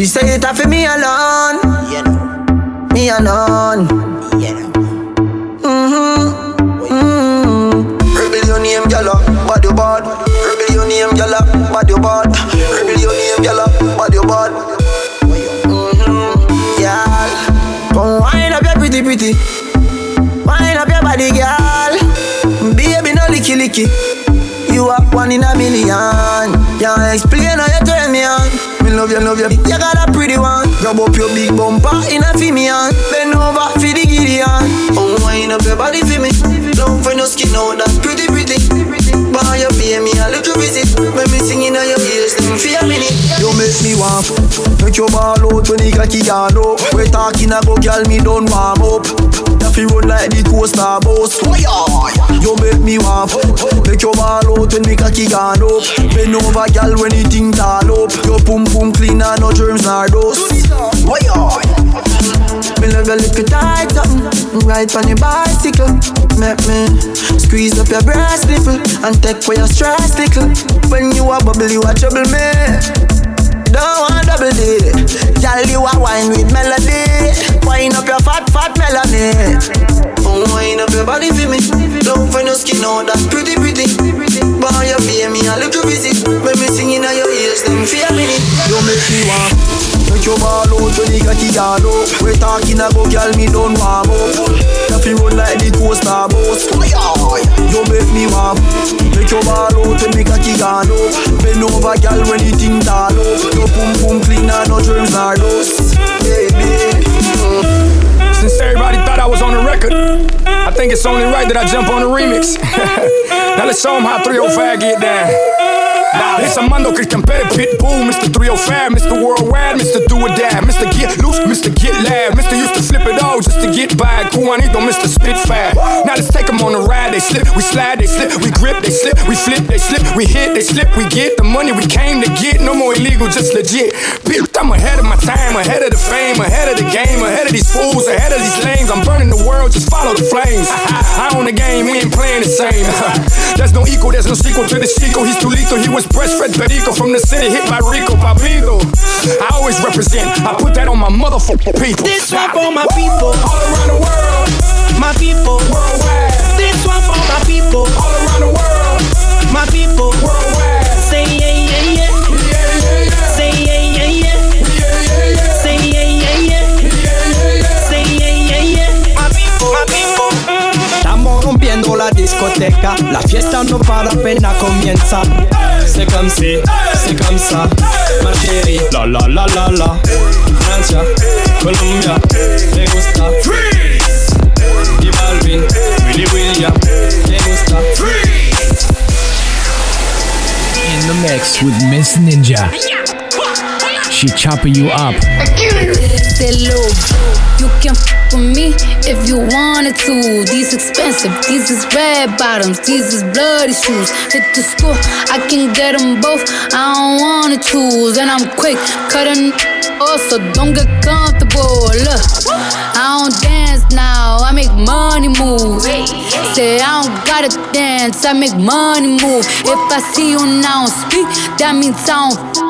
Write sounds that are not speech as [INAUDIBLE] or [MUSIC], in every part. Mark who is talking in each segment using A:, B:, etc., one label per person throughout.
A: She say it for me alone.
B: You know.
A: Me alone.
B: You know.
A: Mm-hmm. Mm-hmm. Rebel your name, gyal, bad your bad. Rebel your name, gyal, bad your bad. Rebel your name, gyal, bad your bad. Mm-hmm. Gyal, come wind up your pretty pretty. Wind up your body, gyal. Baby, no licky licky. You are one in a million. Can't explain how you turn me on. Love you, love you. You got a pretty one. Grab up your big bumper in a female. Your ball out when you cocky down up. We talking about girl, me don't warm up. Fi run like the coaster bus. You make me warm. up. Make your ball out when me cocky gone up. Bend over, girl, when you think tall up. Your pum pum clean and no germs nor dust. Me love your little tight something Ride on your bicycle Make me squeeze up your breast nipple And take for your stress tickle When you a bubble, you a trouble me Don't want double D Girl, you a wine with melody. Wine up your fat, fat melody. Oh, wine up your body for me. Don't find no skin out, that's pretty, pretty. Boy, you pay me a little visit When me singing on your ears, them feel minute You make me want. Make your ball out when you it down up We talking about girl, me don't warm up You fi run like the coaster bus You make me warm Make your ball out when me got it Bend over girl when you think tall up Your pum pum clean and no germs nor dust Baby mm.
C: Since everybody thought I was on the record, I think it's only right that I jump on the remix. [LAUGHS] now let's show them how 305 get down. It's Armando Christian Pérez Pitbull, Mr. 305, Mr. Worldwide, Mr. Do or Die, Mr. Get Loose, Mr. Get Loud, Mr. Used to flip it all just to get by. Juanito, Mr. Spitfire. Now let's take them on a ride. They slip, we slide, they slip, we grip, they slip, we flip, they slip, we hit, they slip, we get the money we came to get. No more illegal, just legit. Bitch, I'm ahead of my time, ahead of the fame, ahead of the game, ahead of these fools, ahead of these lanes. I'm burning the world, just follow the flames. [LAUGHS] I own the game, we ain't playing the same. [LAUGHS] There's no equal, there's no sequel to the sequel. He's too lethal, he was breastfed Perico from the city, hit by Rico. I always represent, I put that on my motherfucking people.
D: This one for my people,
C: All around the world,
D: my people.
C: worldwide.
D: This one for my people,
C: All around the world,
D: my people.
C: worldwide.
D: Say yeah. Yeah,
E: discoteca, la fiesta no para apenas comienza. C'est comme si, c'est comme ça, ma chérie. La la la la la. Francia, Colombia, me gusta. Freeze. J Balvin, Willy William, me gusta.
F: In the mix with Miss Ninja. She chopping you up.
G: You can f with me if you wanted to. These expensive, these is red bottoms, these is bloody shoes. Hit the school, I can get them both. I don't wanna choose, and I'm quick cutting off, so don't get comfortable. Look, I don't dance now, I make money move. Say I don't gotta dance, I make money move. If I see you now speak, that means I don't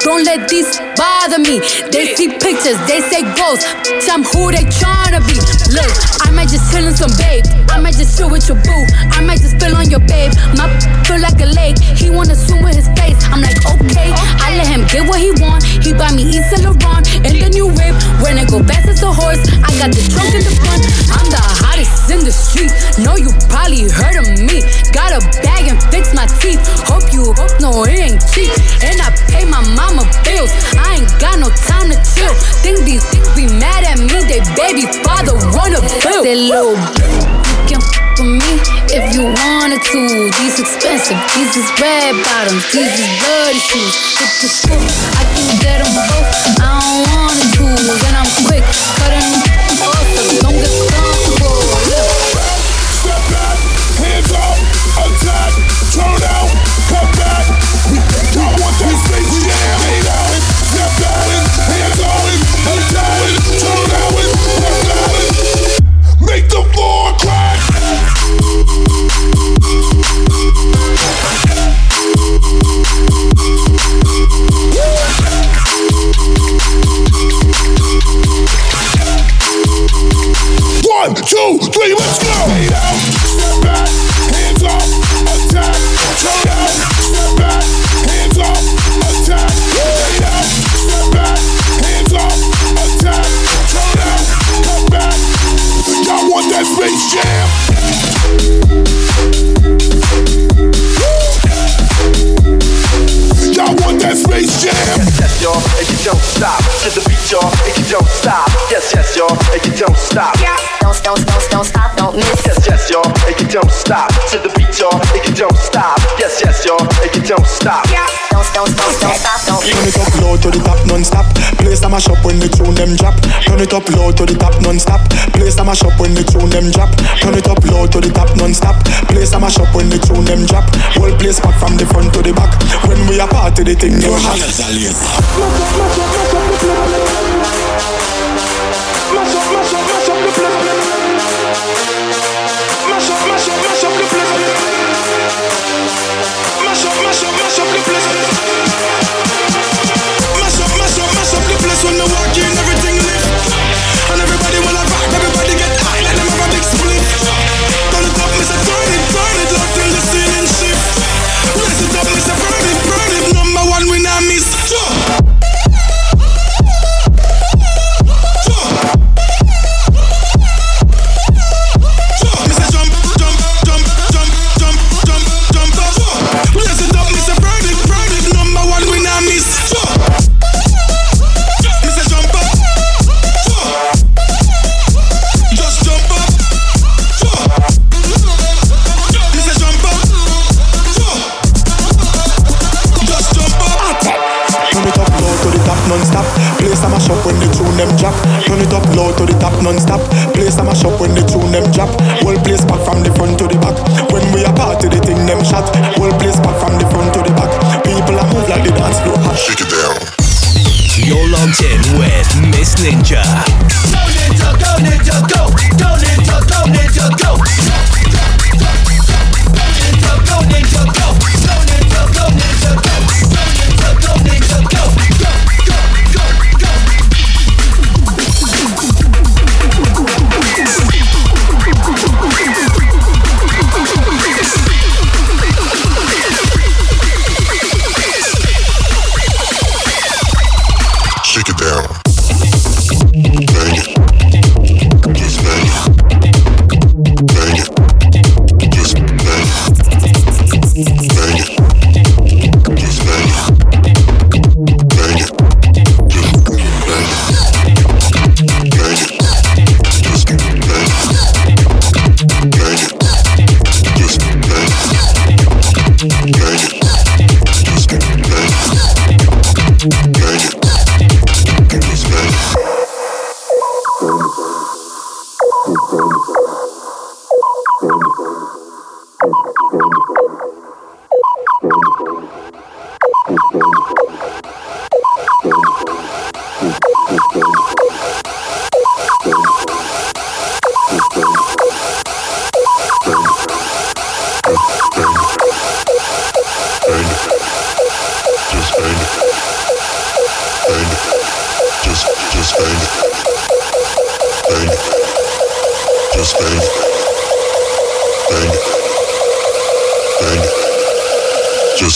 G: don't let these bother me. They see pictures, they say. Bitch, I'm who they tryna be. Look, I might just chill in some babe. I might just chill with your boo. I might just spill on your babe. My feel like a lake. He wanna swim with his face. I'm like, okay. I let him get what he want. He buy me East Laurent and the new whip. When it go fast as a horse, I got the trunk in the front. I'm the hottest in the street. Know you probably heard of me. Got a bag and fix my teeth. Hope you know it ain't cheap. And I pay my mama bills. I ain't got no time to chill. Think these things be mad at me. They baby father wanna bill. Say, little you can f with me if you wanted to. These expensive, these is red bottoms, these is bloody shoes. Hit the school, I can get them both. I don't wanna
H: choose, and
I: I'm quick, cutting
J: Turn it up low to the top non-stop Play a mash up when the tune them drop Turn it up low to the top non-stop Play a mash up when the tune them drop Turn it up low to the top non-stop Play a mash up when the tune them drop Whole place back from the front to the back When we are party the thing go hot
K: when the walk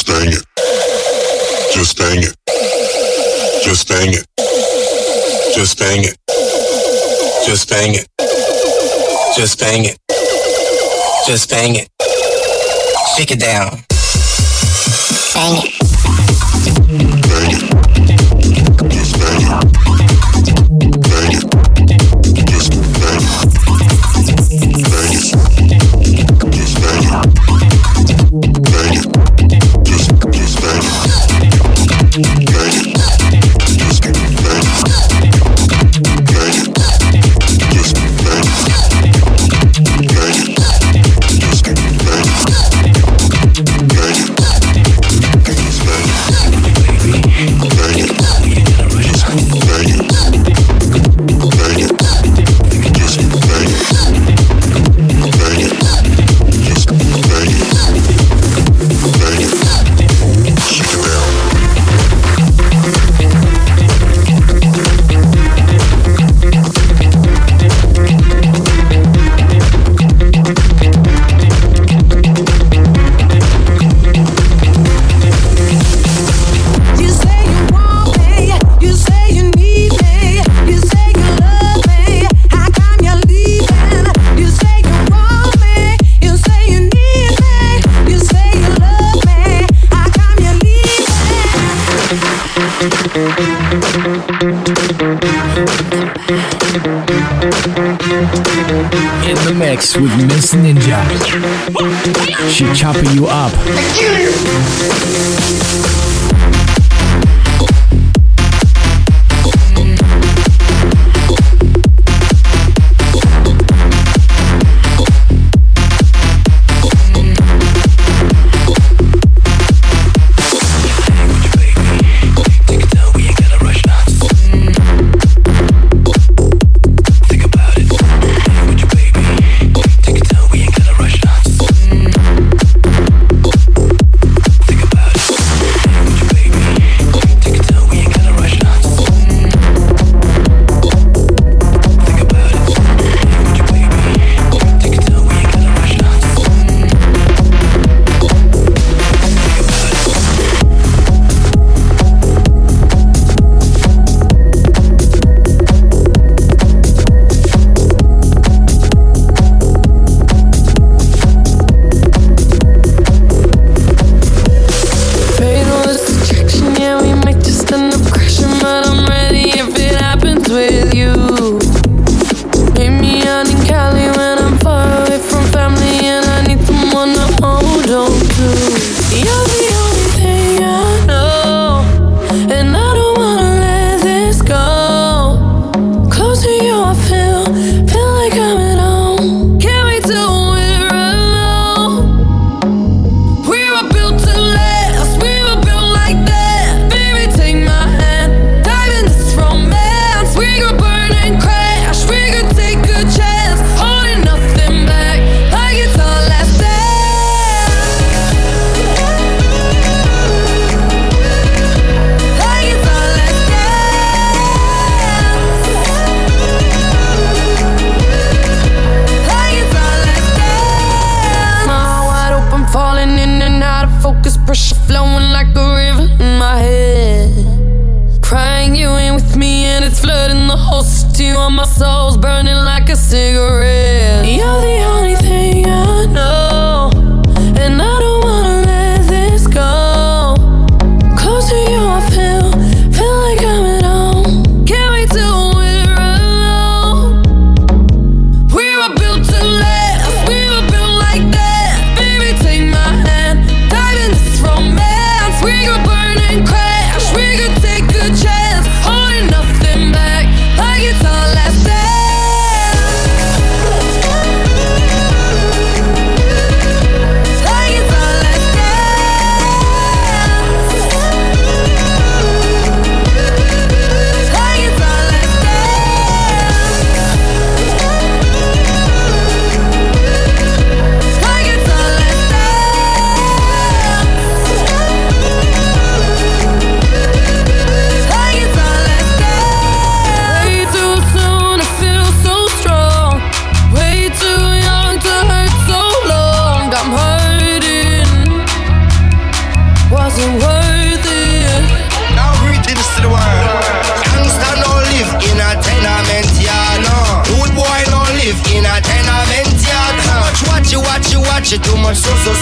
K: Just bang it. Just bang it. Just bang it. Just bang it. Just bang it. Just bang it. Just bang it.
L: Shake it down.
I: Bang it.
F: mix with Miss Ninja. She chopping you up.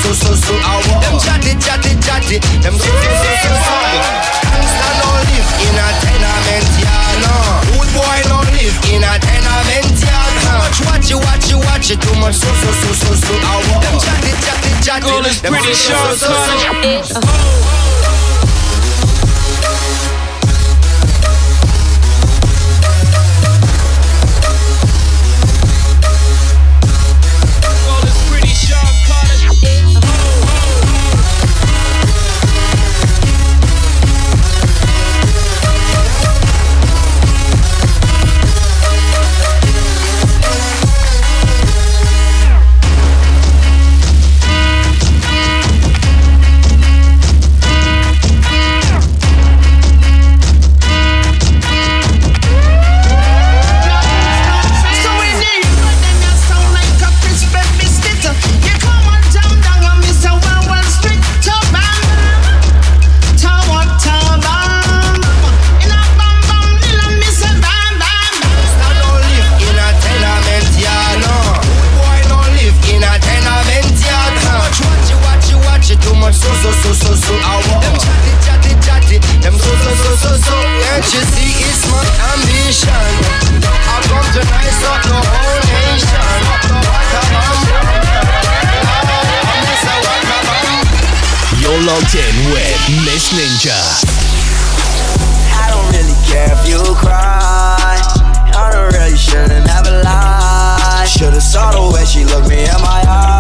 M: so so so so Them chatty chatty chatty. Them
I: so so so so so. Gangster don't live in a tenement yard nah. Good boy no live in a tenement yard Too much watch you watch you watch it. Too much so so so so so Them chatty chatty chatty. Them so so so so. Oh. so so so Can't you see it's my ambition. I come to rise up the whole nation. You're locked
N: in with
I: Miss
N: Ninja.
I: I
N: don't
I: really care if you cry. I don't really shouldn't have a lie. Should've saw the way she looked
O: me in my eyes.